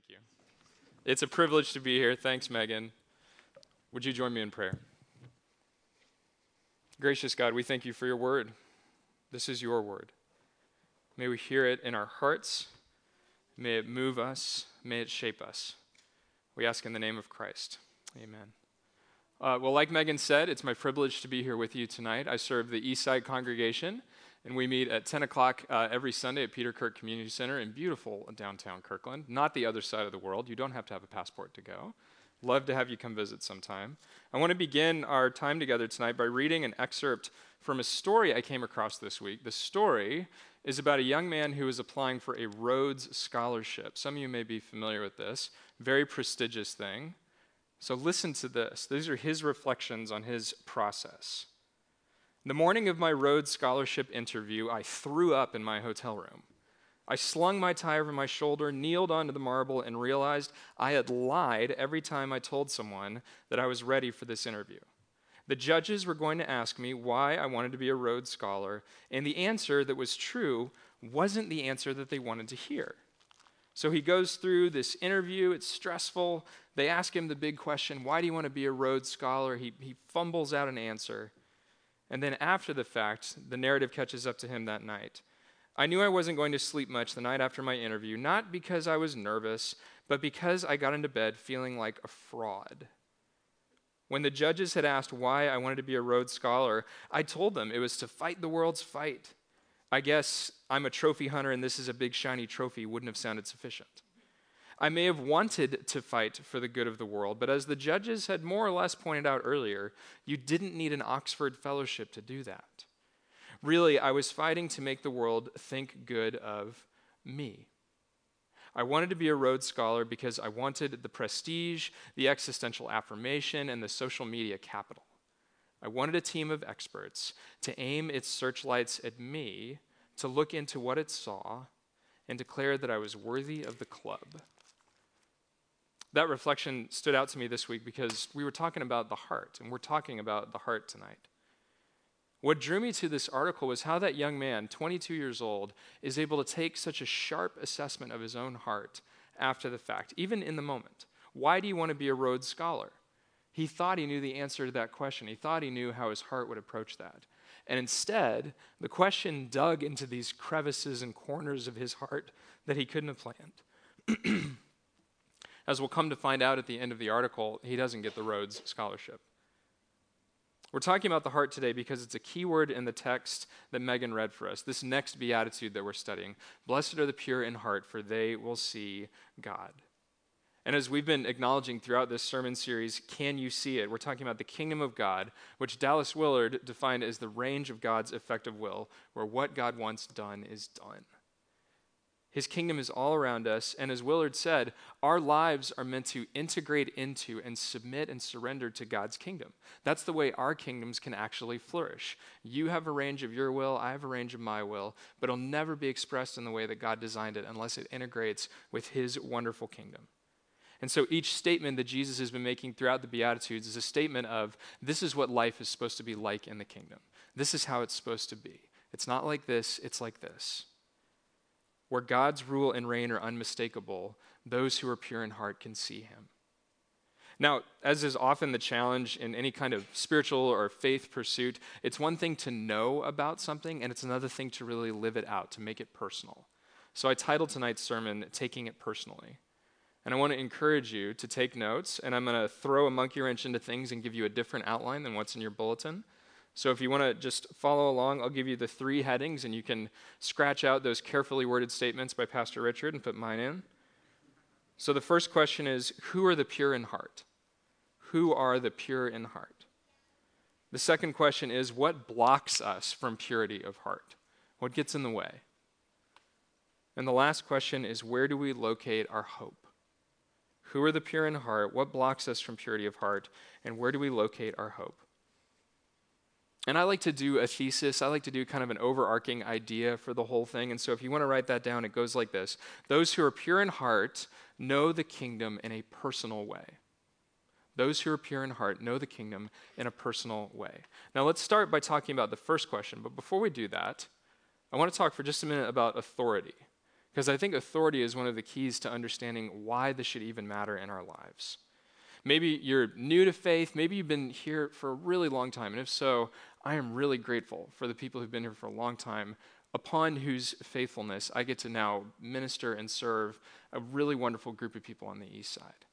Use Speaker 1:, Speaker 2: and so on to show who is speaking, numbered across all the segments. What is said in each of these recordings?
Speaker 1: Thank you. It's a privilege to be here. Thanks, Megan. Would you join me in prayer? Gracious God, we thank you for your word. This is your word. May we hear it in our hearts. May it move us. May it shape us. We ask in the name of Christ. Amen. Uh, well, like Megan said, it's my privilege to be here with you tonight. I serve the Eastside congregation, and we meet at 10 o'clock uh, every Sunday at Peter Kirk Community Center in beautiful downtown Kirkland, not the other side of the world. You don't have to have a passport to go. Love to have you come visit sometime. I want to begin our time together tonight by reading an excerpt from a story I came across this week. The story is about a young man who is applying for a Rhodes Scholarship. Some of you may be familiar with this, very prestigious thing. So listen to this. These are his reflections on his process. The morning of my Rhodes Scholarship interview, I threw up in my hotel room. I slung my tie over my shoulder, kneeled onto the marble, and realized I had lied every time I told someone that I was ready for this interview. The judges were going to ask me why I wanted to be a Rhodes Scholar, and the answer that was true wasn't the answer that they wanted to hear. So he goes through this interview, it's stressful. They ask him the big question why do you want to be a Rhodes Scholar? He, he fumbles out an answer. And then after the fact, the narrative catches up to him that night. I knew I wasn't going to sleep much the night after my interview, not because I was nervous, but because I got into bed feeling like a fraud. When the judges had asked why I wanted to be a Rhodes Scholar, I told them it was to fight the world's fight. I guess I'm a trophy hunter and this is a big shiny trophy wouldn't have sounded sufficient. I may have wanted to fight for the good of the world, but as the judges had more or less pointed out earlier, you didn't need an Oxford fellowship to do that. Really, I was fighting to make the world think good of me. I wanted to be a Rhodes Scholar because I wanted the prestige, the existential affirmation, and the social media capital. I wanted a team of experts to aim its searchlights at me, to look into what it saw, and declare that I was worthy of the club that reflection stood out to me this week because we were talking about the heart, and we're talking about the heart tonight. What drew me to this article was how that young man, 22 years old, is able to take such a sharp assessment of his own heart after the fact, even in the moment. Why do you want to be a Rhodes Scholar? He thought he knew the answer to that question. He thought he knew how his heart would approach that. And instead, the question dug into these crevices and corners of his heart that he couldn't have planned. As we'll come to find out at the end of the article, he doesn't get the Rhodes Scholarship. We're talking about the heart today because it's a key word in the text that Megan read for us, this next beatitude that we're studying. Blessed are the pure in heart, for they will see God. And as we've been acknowledging throughout this sermon series, can you see it? We're talking about the kingdom of God, which Dallas Willard defined as the range of God's effective will, where what God wants done is done. His kingdom is all around us. And as Willard said, our lives are meant to integrate into and submit and surrender to God's kingdom. That's the way our kingdoms can actually flourish. You have a range of your will, I have a range of my will, but it'll never be expressed in the way that God designed it unless it integrates with His wonderful kingdom. And so each statement that Jesus has been making throughout the Beatitudes is a statement of this is what life is supposed to be like in the kingdom. This is how it's supposed to be. It's not like this, it's like this. Where God's rule and reign are unmistakable, those who are pure in heart can see him. Now, as is often the challenge in any kind of spiritual or faith pursuit, it's one thing to know about something, and it's another thing to really live it out, to make it personal. So I titled tonight's sermon, Taking It Personally. And I want to encourage you to take notes, and I'm going to throw a monkey wrench into things and give you a different outline than what's in your bulletin. So if you want to just follow along, I'll give you the three headings and you can scratch out those carefully worded statements by Pastor Richard and put mine in. So the first question is Who are the pure in heart? Who are the pure in heart? The second question is What blocks us from purity of heart? What gets in the way? And the last question is Where do we locate our hope? Who are the pure in heart? What blocks us from purity of heart? And where do we locate our hope? And I like to do a thesis. I like to do kind of an overarching idea for the whole thing. And so if you want to write that down, it goes like this Those who are pure in heart know the kingdom in a personal way. Those who are pure in heart know the kingdom in a personal way. Now, let's start by talking about the first question. But before we do that, I want to talk for just a minute about authority. Because I think authority is one of the keys to understanding why this should even matter in our lives. Maybe you're new to faith, maybe you've been here for a really long time, and if so, I am really grateful for the people who've been here for a long time, upon whose faithfulness I get to now minister and serve a really wonderful group of people on the east side.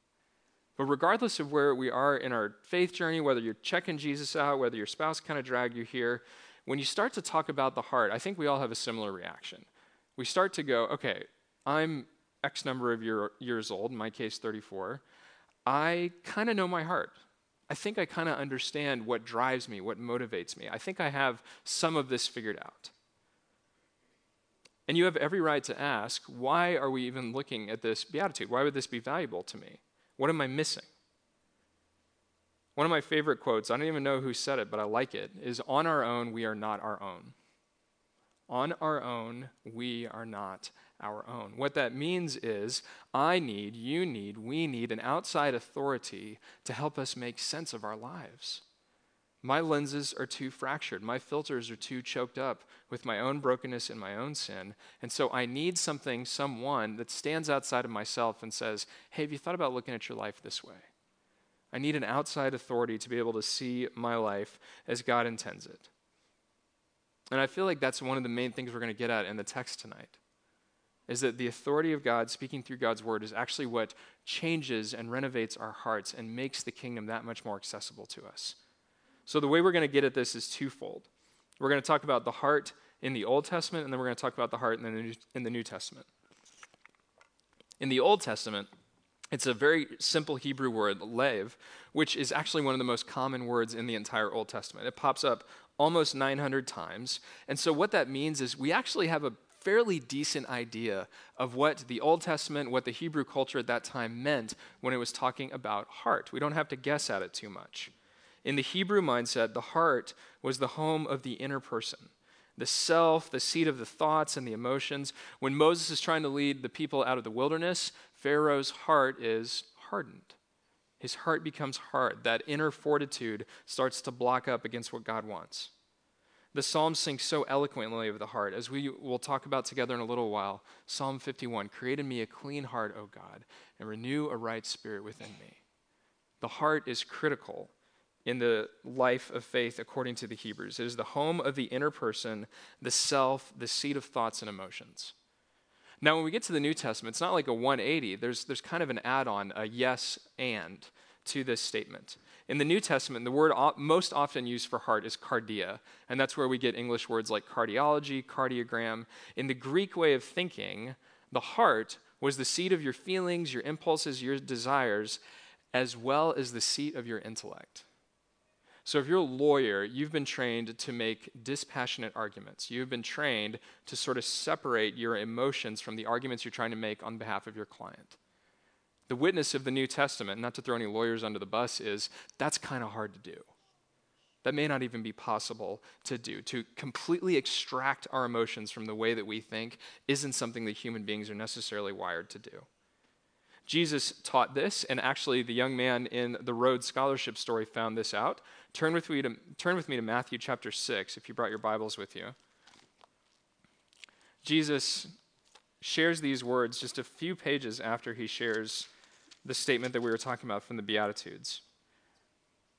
Speaker 1: But regardless of where we are in our faith journey, whether you're checking Jesus out, whether your spouse kind of dragged you here, when you start to talk about the heart, I think we all have a similar reaction. We start to go, okay, I'm X number of year, years old, in my case, 34. I kind of know my heart. I think I kind of understand what drives me, what motivates me. I think I have some of this figured out. And you have every right to ask, why are we even looking at this beatitude? Why would this be valuable to me? What am I missing? One of my favorite quotes, I don't even know who said it, but I like it, is On our own, we are not our own. On our own, we are not our own. What that means is, I need, you need, we need an outside authority to help us make sense of our lives. My lenses are too fractured. My filters are too choked up with my own brokenness and my own sin. And so I need something, someone that stands outside of myself and says, Hey, have you thought about looking at your life this way? I need an outside authority to be able to see my life as God intends it. And I feel like that's one of the main things we're going to get at in the text tonight. Is that the authority of God speaking through God's word is actually what changes and renovates our hearts and makes the kingdom that much more accessible to us. So, the way we're going to get at this is twofold. We're going to talk about the heart in the Old Testament, and then we're going to talk about the heart in the New, in the New Testament. In the Old Testament, it's a very simple Hebrew word, lev, which is actually one of the most common words in the entire Old Testament. It pops up almost 900 times. And so, what that means is we actually have a fairly decent idea of what the Old Testament, what the Hebrew culture at that time meant when it was talking about heart. We don't have to guess at it too much. In the Hebrew mindset, the heart was the home of the inner person, the self, the seat of the thoughts and the emotions. When Moses is trying to lead the people out of the wilderness, Pharaoh's heart is hardened. His heart becomes hard. That inner fortitude starts to block up against what God wants. The Psalms sing so eloquently of the heart, as we will talk about together in a little while. Psalm 51 Create in me a clean heart, O God, and renew a right spirit within me. The heart is critical in the life of faith according to the Hebrews. It is the home of the inner person, the self, the seat of thoughts and emotions. Now, when we get to the New Testament, it's not like a 180. There's, there's kind of an add on, a yes and to this statement. In the New Testament, the word most often used for heart is cardia, and that's where we get English words like cardiology, cardiogram. In the Greek way of thinking, the heart was the seat of your feelings, your impulses, your desires, as well as the seat of your intellect. So, if you're a lawyer, you've been trained to make dispassionate arguments. You've been trained to sort of separate your emotions from the arguments you're trying to make on behalf of your client. The witness of the New Testament, not to throw any lawyers under the bus, is that's kind of hard to do. That may not even be possible to do. To completely extract our emotions from the way that we think isn't something that human beings are necessarily wired to do. Jesus taught this, and actually, the young man in the Rhodes Scholarship story found this out. Turn with, me to, turn with me to Matthew chapter 6, if you brought your Bibles with you. Jesus shares these words just a few pages after he shares the statement that we were talking about from the Beatitudes.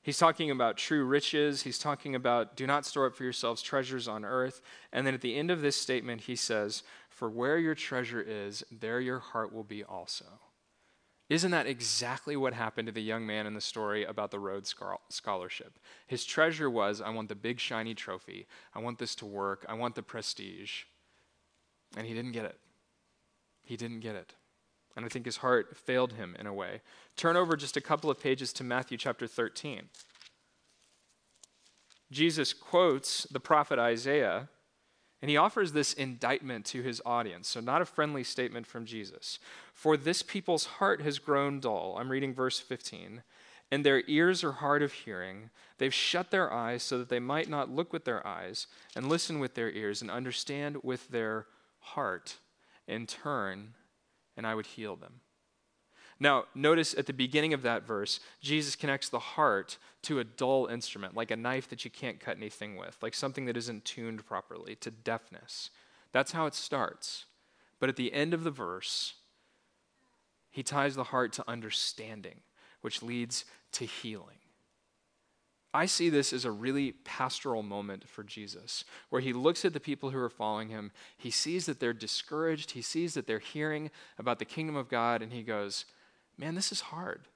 Speaker 1: He's talking about true riches. He's talking about do not store up for yourselves treasures on earth. And then at the end of this statement, he says, For where your treasure is, there your heart will be also. Isn't that exactly what happened to the young man in the story about the Rhodes Scholarship? His treasure was I want the big shiny trophy. I want this to work. I want the prestige. And he didn't get it. He didn't get it. And I think his heart failed him in a way. Turn over just a couple of pages to Matthew chapter 13. Jesus quotes the prophet Isaiah and he offers this indictment to his audience, so not a friendly statement from Jesus. For this people's heart has grown dull. I'm reading verse 15. And their ears are hard of hearing. They've shut their eyes so that they might not look with their eyes and listen with their ears and understand with their heart and turn, and I would heal them. Now, notice at the beginning of that verse, Jesus connects the heart to a dull instrument, like a knife that you can't cut anything with, like something that isn't tuned properly, to deafness. That's how it starts. But at the end of the verse, he ties the heart to understanding, which leads to healing. I see this as a really pastoral moment for Jesus, where he looks at the people who are following him. He sees that they're discouraged. He sees that they're hearing about the kingdom of God, and he goes, Man, this is hard.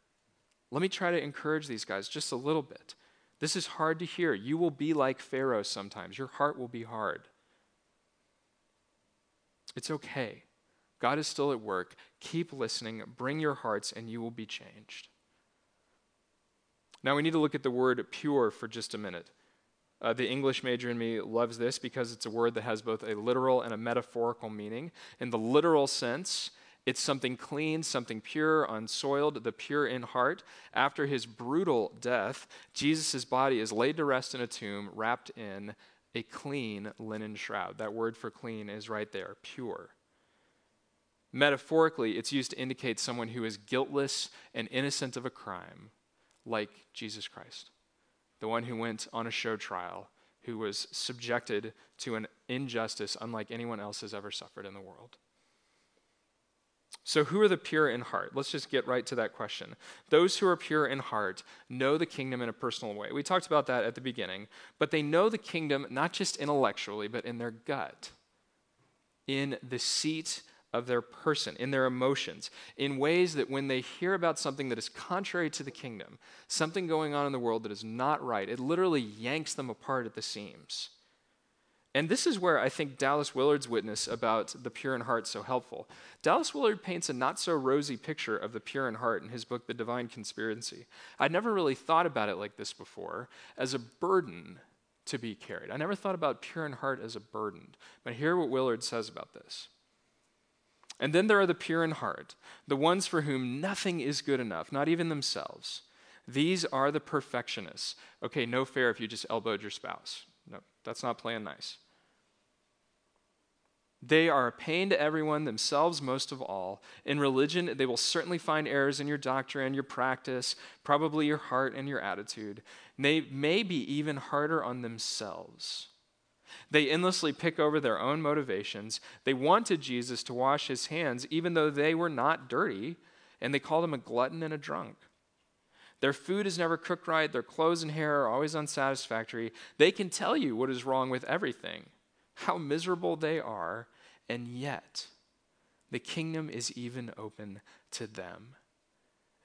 Speaker 1: Let me try to encourage these guys just a little bit. This is hard to hear. You will be like Pharaoh sometimes, your heart will be hard. It's okay. God is still at work. Keep listening. Bring your hearts, and you will be changed. Now, we need to look at the word pure for just a minute. Uh, the English major in me loves this because it's a word that has both a literal and a metaphorical meaning. In the literal sense, it's something clean, something pure, unsoiled, the pure in heart. After his brutal death, Jesus' body is laid to rest in a tomb wrapped in a clean linen shroud. That word for clean is right there, pure. Metaphorically, it's used to indicate someone who is guiltless and innocent of a crime, like Jesus Christ, the one who went on a show trial, who was subjected to an injustice unlike anyone else has ever suffered in the world. So, who are the pure in heart? Let's just get right to that question. Those who are pure in heart know the kingdom in a personal way. We talked about that at the beginning, but they know the kingdom not just intellectually, but in their gut, in the seat of their person, in their emotions, in ways that when they hear about something that is contrary to the kingdom, something going on in the world that is not right, it literally yanks them apart at the seams. And this is where I think Dallas Willard's witness about the pure in heart so helpful. Dallas Willard paints a not so rosy picture of the pure in heart in his book The Divine Conspiracy. I'd never really thought about it like this before, as a burden to be carried. I never thought about pure in heart as a burden. But hear what Willard says about this. And then there are the pure in heart, the ones for whom nothing is good enough, not even themselves. These are the perfectionists. Okay, no fair if you just elbowed your spouse. No, that's not playing nice. They are a pain to everyone, themselves most of all. In religion, they will certainly find errors in your doctrine, your practice, probably your heart and your attitude. They may be even harder on themselves. They endlessly pick over their own motivations. They wanted Jesus to wash his hands, even though they were not dirty, and they called him a glutton and a drunk. Their food is never cooked right, their clothes and hair are always unsatisfactory. They can tell you what is wrong with everything, how miserable they are, and yet, the kingdom is even open to them.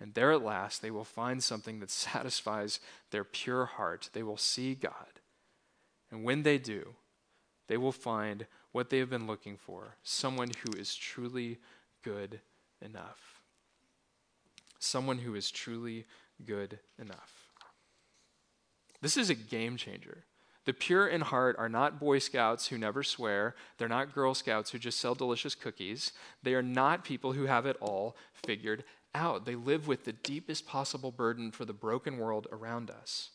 Speaker 1: And there at last, they will find something that satisfies their pure heart. They will see God. And when they do, they will find what they have been looking for someone who is truly good enough. Someone who is truly good enough. This is a game changer. The pure in heart are not Boy Scouts who never swear. They're not Girl Scouts who just sell delicious cookies. They are not people who have it all figured out. They live with the deepest possible burden for the broken world around us.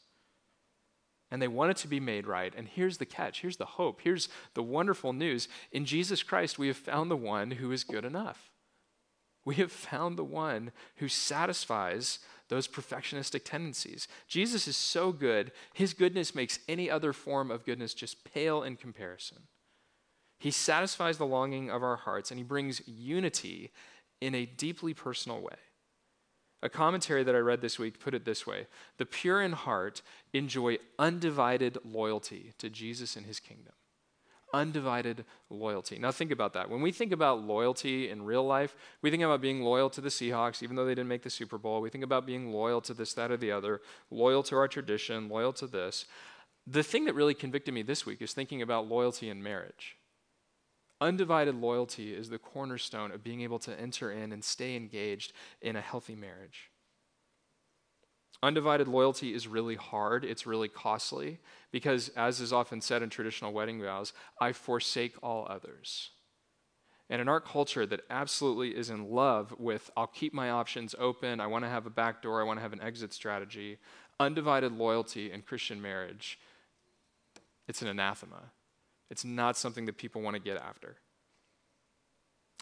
Speaker 1: And they want it to be made right. And here's the catch here's the hope. Here's the wonderful news. In Jesus Christ, we have found the one who is good enough. We have found the one who satisfies those perfectionistic tendencies. Jesus is so good, his goodness makes any other form of goodness just pale in comparison. He satisfies the longing of our hearts and he brings unity in a deeply personal way. A commentary that I read this week put it this way The pure in heart enjoy undivided loyalty to Jesus and his kingdom undivided loyalty. Now, think about that. When we think about loyalty in real life, we think about being loyal to the Seahawks, even though they didn't make the Super Bowl. We think about being loyal to this, that, or the other, loyal to our tradition, loyal to this. The thing that really convicted me this week is thinking about loyalty in marriage. Undivided loyalty is the cornerstone of being able to enter in and stay engaged in a healthy marriage. Undivided loyalty is really hard, it's really costly, because as is often said in traditional wedding vows, I forsake all others. And in our culture that absolutely is in love with, I'll keep my options open, I want to have a back door, I want to have an exit strategy, undivided loyalty in Christian marriage, it's an anathema. It's not something that people want to get after.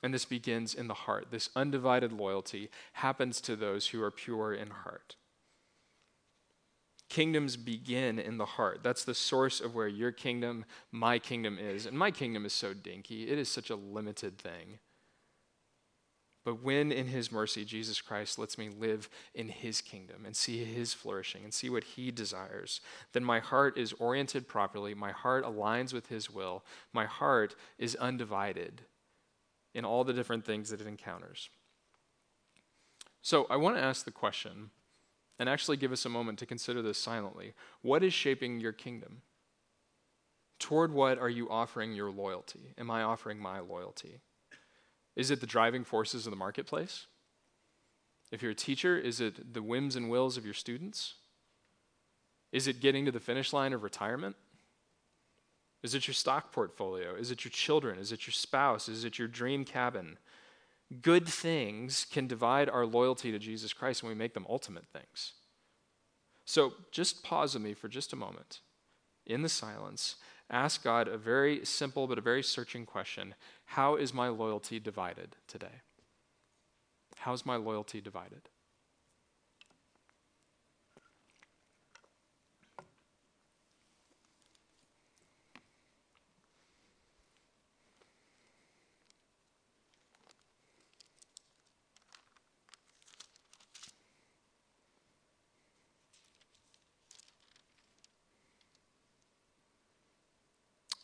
Speaker 1: And this begins in the heart. This undivided loyalty happens to those who are pure in heart. Kingdoms begin in the heart. That's the source of where your kingdom, my kingdom is. And my kingdom is so dinky. It is such a limited thing. But when in his mercy, Jesus Christ lets me live in his kingdom and see his flourishing and see what he desires, then my heart is oriented properly. My heart aligns with his will. My heart is undivided in all the different things that it encounters. So I want to ask the question and actually give us a moment to consider this silently. What is shaping your kingdom? Toward what are you offering your loyalty? Am I offering my loyalty? Is it the driving forces of the marketplace? If you're a teacher, is it the whims and wills of your students? Is it getting to the finish line of retirement? Is it your stock portfolio? Is it your children? Is it your spouse? Is it your dream cabin? Good things can divide our loyalty to Jesus Christ when we make them ultimate things. So just pause with me for just a moment in the silence ask God a very simple but a very searching question How is my loyalty divided today? How's my loyalty divided?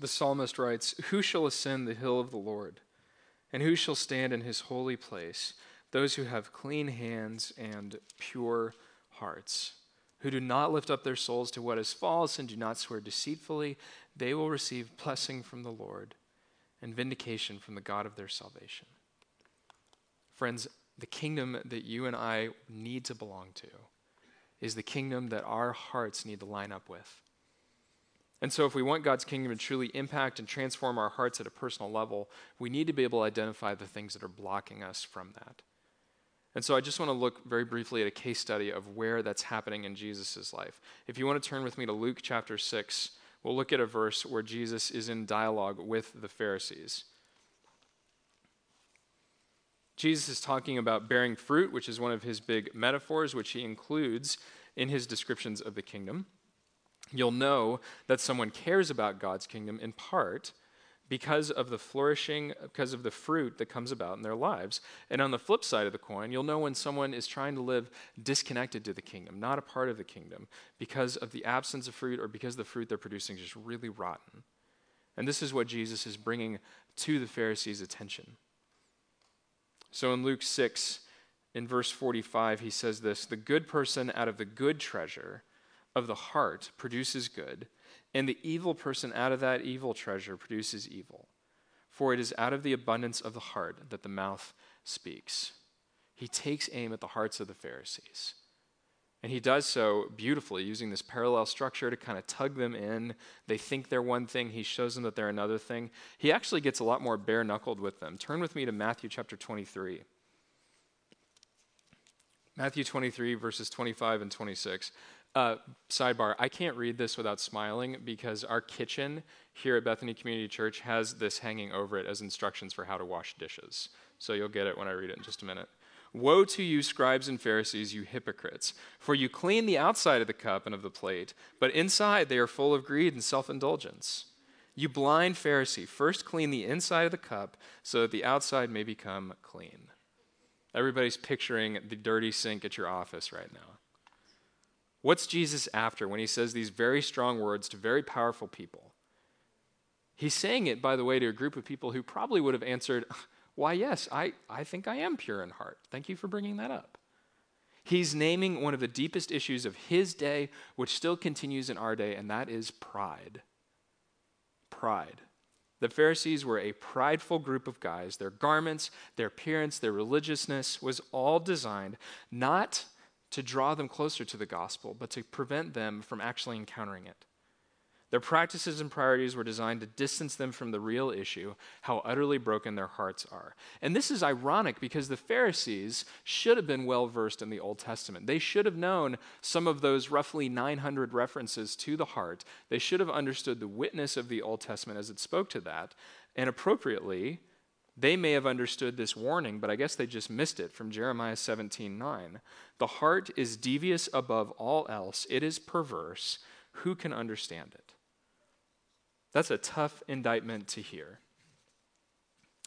Speaker 1: The psalmist writes, Who shall ascend the hill of the Lord? And who shall stand in his holy place? Those who have clean hands and pure hearts, who do not lift up their souls to what is false and do not swear deceitfully, they will receive blessing from the Lord and vindication from the God of their salvation. Friends, the kingdom that you and I need to belong to is the kingdom that our hearts need to line up with. And so, if we want God's kingdom to truly impact and transform our hearts at a personal level, we need to be able to identify the things that are blocking us from that. And so, I just want to look very briefly at a case study of where that's happening in Jesus' life. If you want to turn with me to Luke chapter 6, we'll look at a verse where Jesus is in dialogue with the Pharisees. Jesus is talking about bearing fruit, which is one of his big metaphors, which he includes in his descriptions of the kingdom you'll know that someone cares about God's kingdom in part because of the flourishing, because of the fruit that comes about in their lives. And on the flip side of the coin, you'll know when someone is trying to live disconnected to the kingdom, not a part of the kingdom, because of the absence of fruit or because the fruit they're producing is just really rotten. And this is what Jesus is bringing to the Pharisees' attention. So in Luke 6, in verse 45, he says this The good person out of the good treasure of the heart produces good, and the evil person out of that evil treasure produces evil. For it is out of the abundance of the heart that the mouth speaks. He takes aim at the hearts of the Pharisees. And he does so beautifully, using this parallel structure to kind of tug them in. They think they're one thing, he shows them that they're another thing. He actually gets a lot more bare knuckled with them. Turn with me to Matthew chapter 23. Matthew 23, verses 25 and 26. Uh, sidebar, I can't read this without smiling because our kitchen here at Bethany Community Church has this hanging over it as instructions for how to wash dishes. So you'll get it when I read it in just a minute. Woe to you, scribes and Pharisees, you hypocrites! For you clean the outside of the cup and of the plate, but inside they are full of greed and self indulgence. You blind Pharisee, first clean the inside of the cup so that the outside may become clean. Everybody's picturing the dirty sink at your office right now. What's Jesus after when he says these very strong words to very powerful people? He's saying it, by the way, to a group of people who probably would have answered, Why, yes, I, I think I am pure in heart. Thank you for bringing that up. He's naming one of the deepest issues of his day, which still continues in our day, and that is pride. Pride. The Pharisees were a prideful group of guys. Their garments, their appearance, their religiousness was all designed not to draw them closer to the gospel, but to prevent them from actually encountering it. Their practices and priorities were designed to distance them from the real issue, how utterly broken their hearts are. And this is ironic because the Pharisees should have been well versed in the Old Testament. They should have known some of those roughly 900 references to the heart. They should have understood the witness of the Old Testament as it spoke to that. And appropriately, they may have understood this warning, but I guess they just missed it from Jeremiah 17 9. The heart is devious above all else, it is perverse. Who can understand it? That's a tough indictment to hear.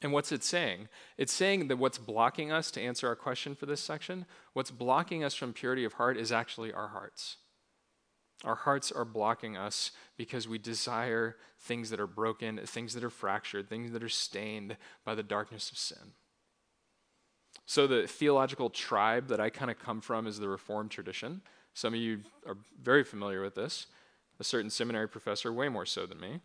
Speaker 1: And what's it saying? It's saying that what's blocking us to answer our question for this section, what's blocking us from purity of heart is actually our hearts. Our hearts are blocking us because we desire things that are broken, things that are fractured, things that are stained by the darkness of sin. So, the theological tribe that I kind of come from is the Reformed tradition. Some of you are very familiar with this. A certain seminary professor, way more so than me.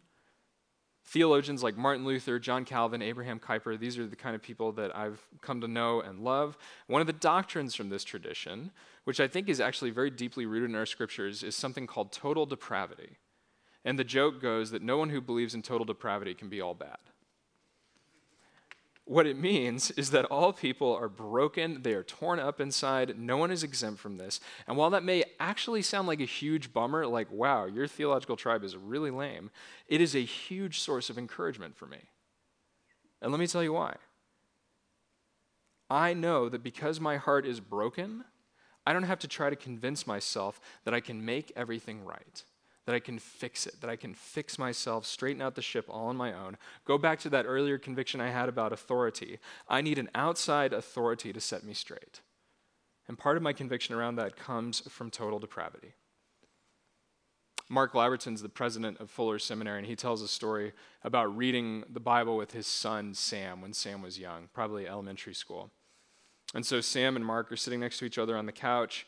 Speaker 1: Theologians like Martin Luther, John Calvin, Abraham Kuyper, these are the kind of people that I've come to know and love. One of the doctrines from this tradition, which I think is actually very deeply rooted in our scriptures, is something called total depravity. And the joke goes that no one who believes in total depravity can be all bad. What it means is that all people are broken, they are torn up inside, no one is exempt from this. And while that may actually sound like a huge bummer, like, wow, your theological tribe is really lame, it is a huge source of encouragement for me. And let me tell you why. I know that because my heart is broken, I don't have to try to convince myself that I can make everything right that I can fix it, that I can fix myself, straighten out the ship all on my own. Go back to that earlier conviction I had about authority. I need an outside authority to set me straight. And part of my conviction around that comes from total depravity. Mark Labberton's the president of Fuller Seminary, and he tells a story about reading the Bible with his son Sam when Sam was young, probably elementary school. And so Sam and Mark are sitting next to each other on the couch,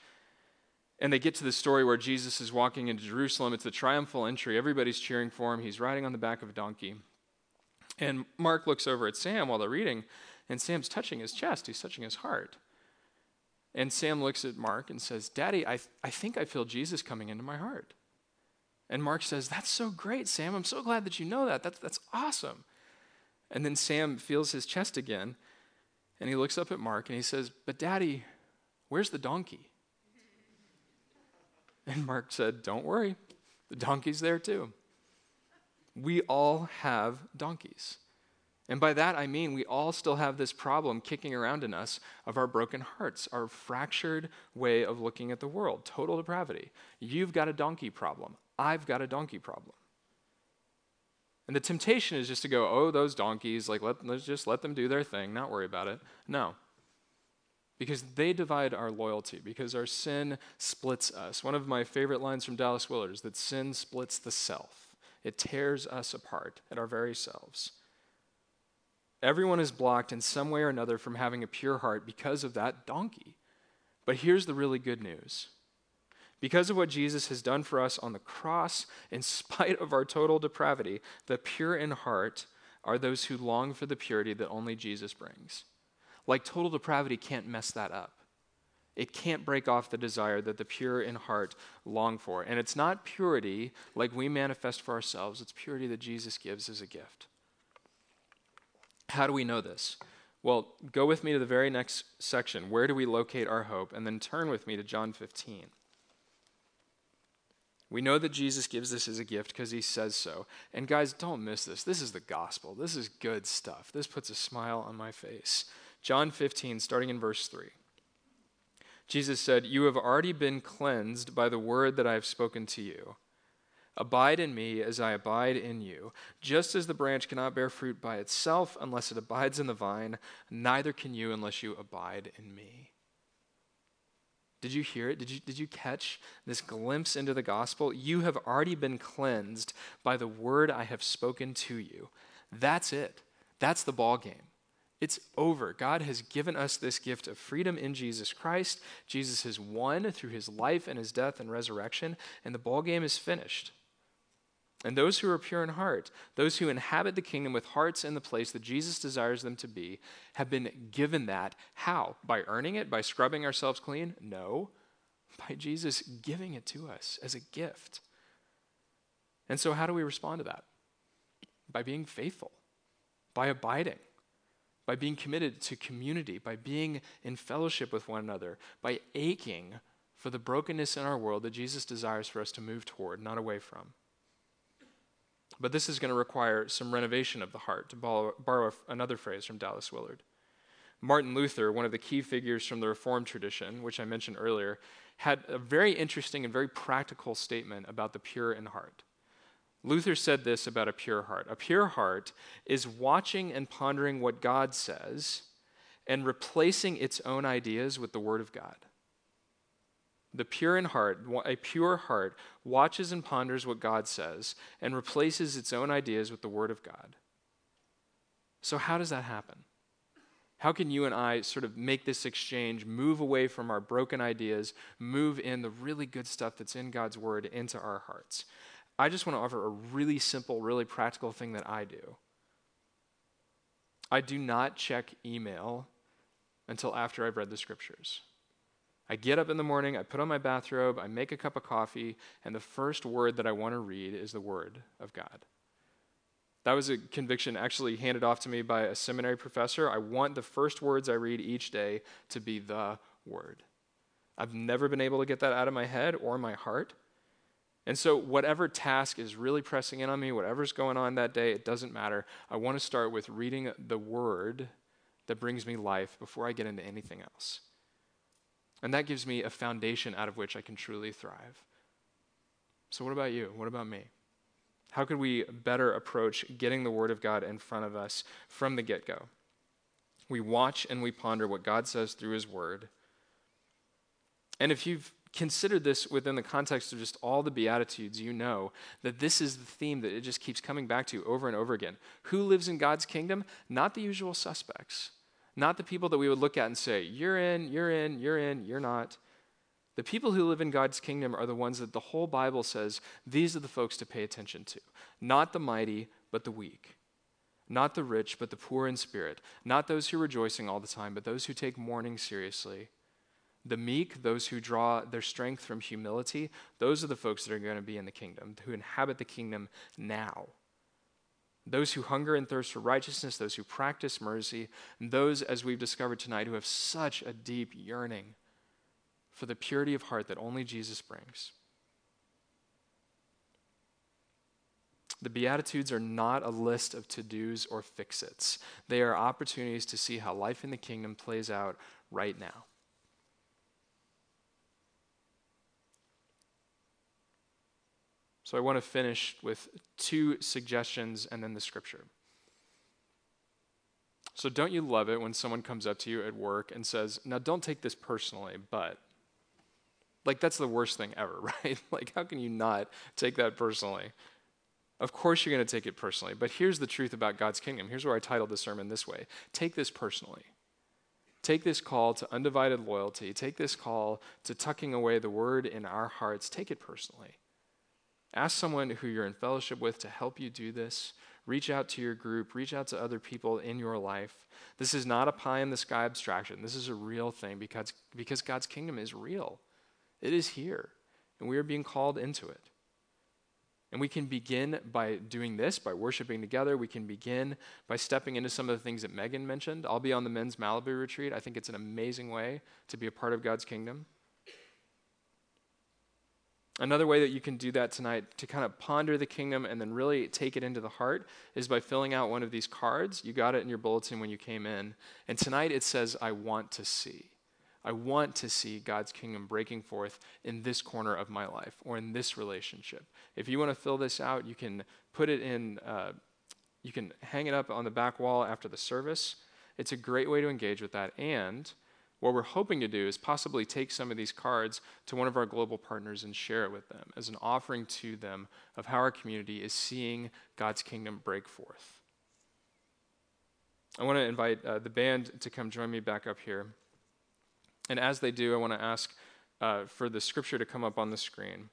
Speaker 1: and they get to the story where Jesus is walking into Jerusalem. It's the triumphal entry. Everybody's cheering for him. He's riding on the back of a donkey. And Mark looks over at Sam while they're reading, and Sam's touching his chest. He's touching his heart. And Sam looks at Mark and says, Daddy, I, th- I think I feel Jesus coming into my heart. And Mark says, That's so great, Sam. I'm so glad that you know that. That's, that's awesome. And then Sam feels his chest again, and he looks up at Mark and he says, But Daddy, where's the donkey? And Mark said, Don't worry, the donkey's there too. We all have donkeys. And by that I mean we all still have this problem kicking around in us of our broken hearts, our fractured way of looking at the world, total depravity. You've got a donkey problem. I've got a donkey problem. And the temptation is just to go, oh, those donkeys, like let, let's just let them do their thing, not worry about it. No because they divide our loyalty, because our sin splits us. One of my favorite lines from Dallas Willard is that sin splits the self, it tears us apart at our very selves. Everyone is blocked in some way or another from having a pure heart because of that donkey. But here's the really good news. Because of what Jesus has done for us on the cross, in spite of our total depravity, the pure in heart are those who long for the purity that only Jesus brings. Like total depravity can't mess that up. It can't break off the desire that the pure in heart long for. And it's not purity like we manifest for ourselves, it's purity that Jesus gives as a gift. How do we know this? Well, go with me to the very next section. Where do we locate our hope? And then turn with me to John 15. We know that Jesus gives this as a gift because he says so. And guys, don't miss this. This is the gospel. This is good stuff. This puts a smile on my face. John 15, starting in verse 3. Jesus said, You have already been cleansed by the word that I have spoken to you. Abide in me as I abide in you. Just as the branch cannot bear fruit by itself unless it abides in the vine, neither can you unless you abide in me. Did you hear it? Did you, did you catch this glimpse into the gospel? You have already been cleansed by the word I have spoken to you. That's it. That's the ball game. It's over. God has given us this gift of freedom in Jesus Christ. Jesus has won through his life and his death and resurrection, and the ball game is finished. And those who are pure in heart, those who inhabit the kingdom with hearts in the place that Jesus desires them to be, have been given that. How? By earning it? By scrubbing ourselves clean? No. By Jesus giving it to us as a gift. And so, how do we respond to that? By being faithful, by abiding by being committed to community, by being in fellowship with one another, by aching for the brokenness in our world that Jesus desires for us to move toward, not away from. But this is going to require some renovation of the heart, to borrow, another phrase from Dallas Willard. Martin Luther, one of the key figures from the Reformed tradition, which I mentioned earlier, had a very interesting and very practical statement about the pure in heart. Luther said this about a pure heart a pure heart is watching and pondering what God says and replacing its own ideas with the Word of God. The pure in heart, a pure heart, watches and ponders what God says and replaces its own ideas with the Word of God. So, how does that happen? How can you and I sort of make this exchange, move away from our broken ideas, move in the really good stuff that's in God's Word into our hearts? I just want to offer a really simple, really practical thing that I do. I do not check email until after I've read the scriptures. I get up in the morning, I put on my bathrobe, I make a cup of coffee, and the first word that I want to read is the Word of God. That was a conviction actually handed off to me by a seminary professor. I want the first words I read each day to be the Word. I've never been able to get that out of my head or my heart. And so, whatever task is really pressing in on me, whatever's going on that day, it doesn't matter. I want to start with reading the Word that brings me life before I get into anything else. And that gives me a foundation out of which I can truly thrive. So, what about you? What about me? How could we better approach getting the Word of God in front of us from the get go? We watch and we ponder what God says through His Word. And if you've considered this within the context of just all the Beatitudes, you know that this is the theme that it just keeps coming back to over and over again. Who lives in God's kingdom? Not the usual suspects. Not the people that we would look at and say, you're in, you're in, you're in, you're not. The people who live in God's kingdom are the ones that the whole Bible says these are the folks to pay attention to. Not the mighty, but the weak. Not the rich, but the poor in spirit. Not those who are rejoicing all the time, but those who take mourning seriously. The meek, those who draw their strength from humility, those are the folks that are going to be in the kingdom, who inhabit the kingdom now those who hunger and thirst for righteousness, those who practice mercy, and those, as we've discovered tonight, who have such a deep yearning for the purity of heart that only Jesus brings. The Beatitudes are not a list of to dos or fix its. They are opportunities to see how life in the kingdom plays out right now. So I want to finish with two suggestions and then the scripture. So don't you love it when someone comes up to you at work and says, "Now don't take this personally, but like that's the worst thing ever, right? like how can you not take that personally? Of course you're going to take it personally, but here's the truth about God's kingdom. Here's where I titled the sermon this way. Take this personally. Take this call to undivided loyalty. Take this call to tucking away the word in our hearts. Take it personally. Ask someone who you're in fellowship with to help you do this. Reach out to your group, reach out to other people in your life. This is not a pie in the sky abstraction. This is a real thing because, because God's kingdom is real. It is here, and we are being called into it. And we can begin by doing this, by worshiping together. We can begin by stepping into some of the things that Megan mentioned. I'll be on the men's Malibu retreat. I think it's an amazing way to be a part of God's kingdom. Another way that you can do that tonight to kind of ponder the kingdom and then really take it into the heart is by filling out one of these cards. You got it in your bulletin when you came in. And tonight it says, I want to see. I want to see God's kingdom breaking forth in this corner of my life or in this relationship. If you want to fill this out, you can put it in, uh, you can hang it up on the back wall after the service. It's a great way to engage with that. And what we're hoping to do is possibly take some of these cards to one of our global partners and share it with them as an offering to them of how our community is seeing God's kingdom break forth. I want to invite uh, the band to come join me back up here. And as they do, I want to ask uh, for the scripture to come up on the screen.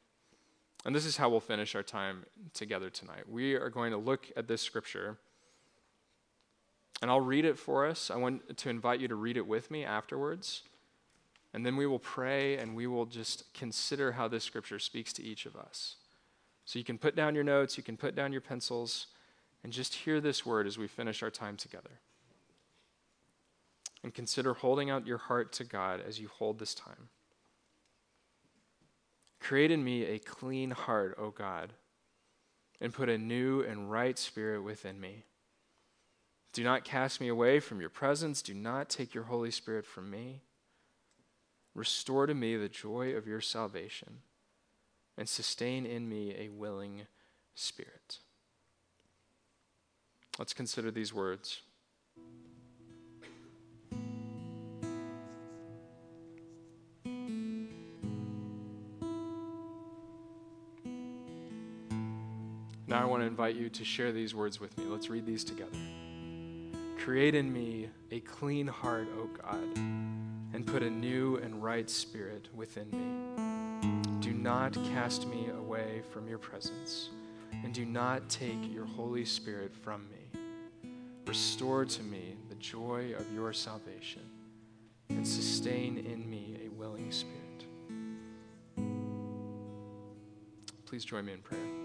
Speaker 1: And this is how we'll finish our time together tonight. We are going to look at this scripture and I'll read it for us. I want to invite you to read it with me afterwards. And then we will pray and we will just consider how this scripture speaks to each of us. So you can put down your notes, you can put down your pencils, and just hear this word as we finish our time together. And consider holding out your heart to God as you hold this time. Create in me a clean heart, O God, and put a new and right spirit within me. Do not cast me away from your presence. Do not take your Holy Spirit from me. Restore to me the joy of your salvation and sustain in me a willing Spirit. Let's consider these words. Now I want to invite you to share these words with me. Let's read these together. Create in me a clean heart, O God, and put a new and right spirit within me. Do not cast me away from your presence, and do not take your Holy Spirit from me. Restore to me the joy of your salvation, and sustain in me a willing spirit. Please join me in prayer.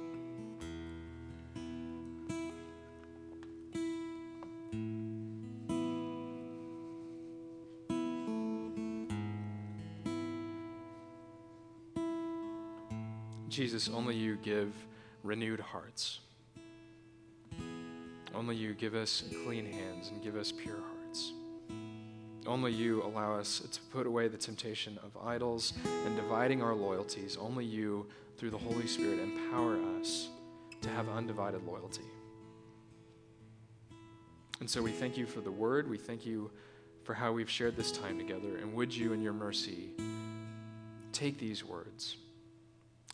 Speaker 1: Jesus, only you give renewed hearts. Only you give us clean hands and give us pure hearts. Only you allow us to put away the temptation of idols and dividing our loyalties. Only you, through the Holy Spirit, empower us to have undivided loyalty. And so we thank you for the word. We thank you for how we've shared this time together. And would you, in your mercy, take these words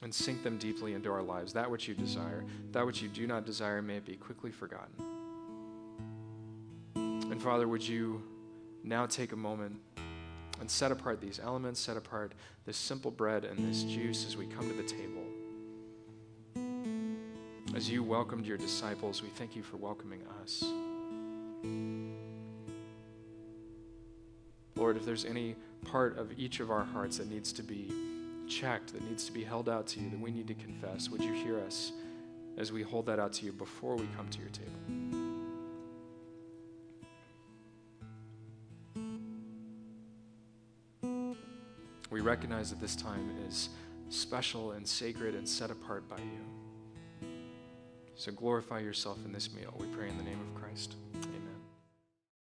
Speaker 1: and sink them deeply into our lives. That which you desire, that which you do not desire, may it be quickly forgotten. And Father, would you now take a moment and set apart these elements, set apart this simple bread and this juice as we come to the table. As you welcomed your disciples, we thank you for welcoming us. Lord, if there's any part of each of our hearts that needs to be checked, that needs to be held out to you, that we need to confess, would you hear us as we hold that out to you before we come to your table? We recognize that this time is special and sacred and set apart by you. So glorify yourself in this meal. We pray in the name of Christ.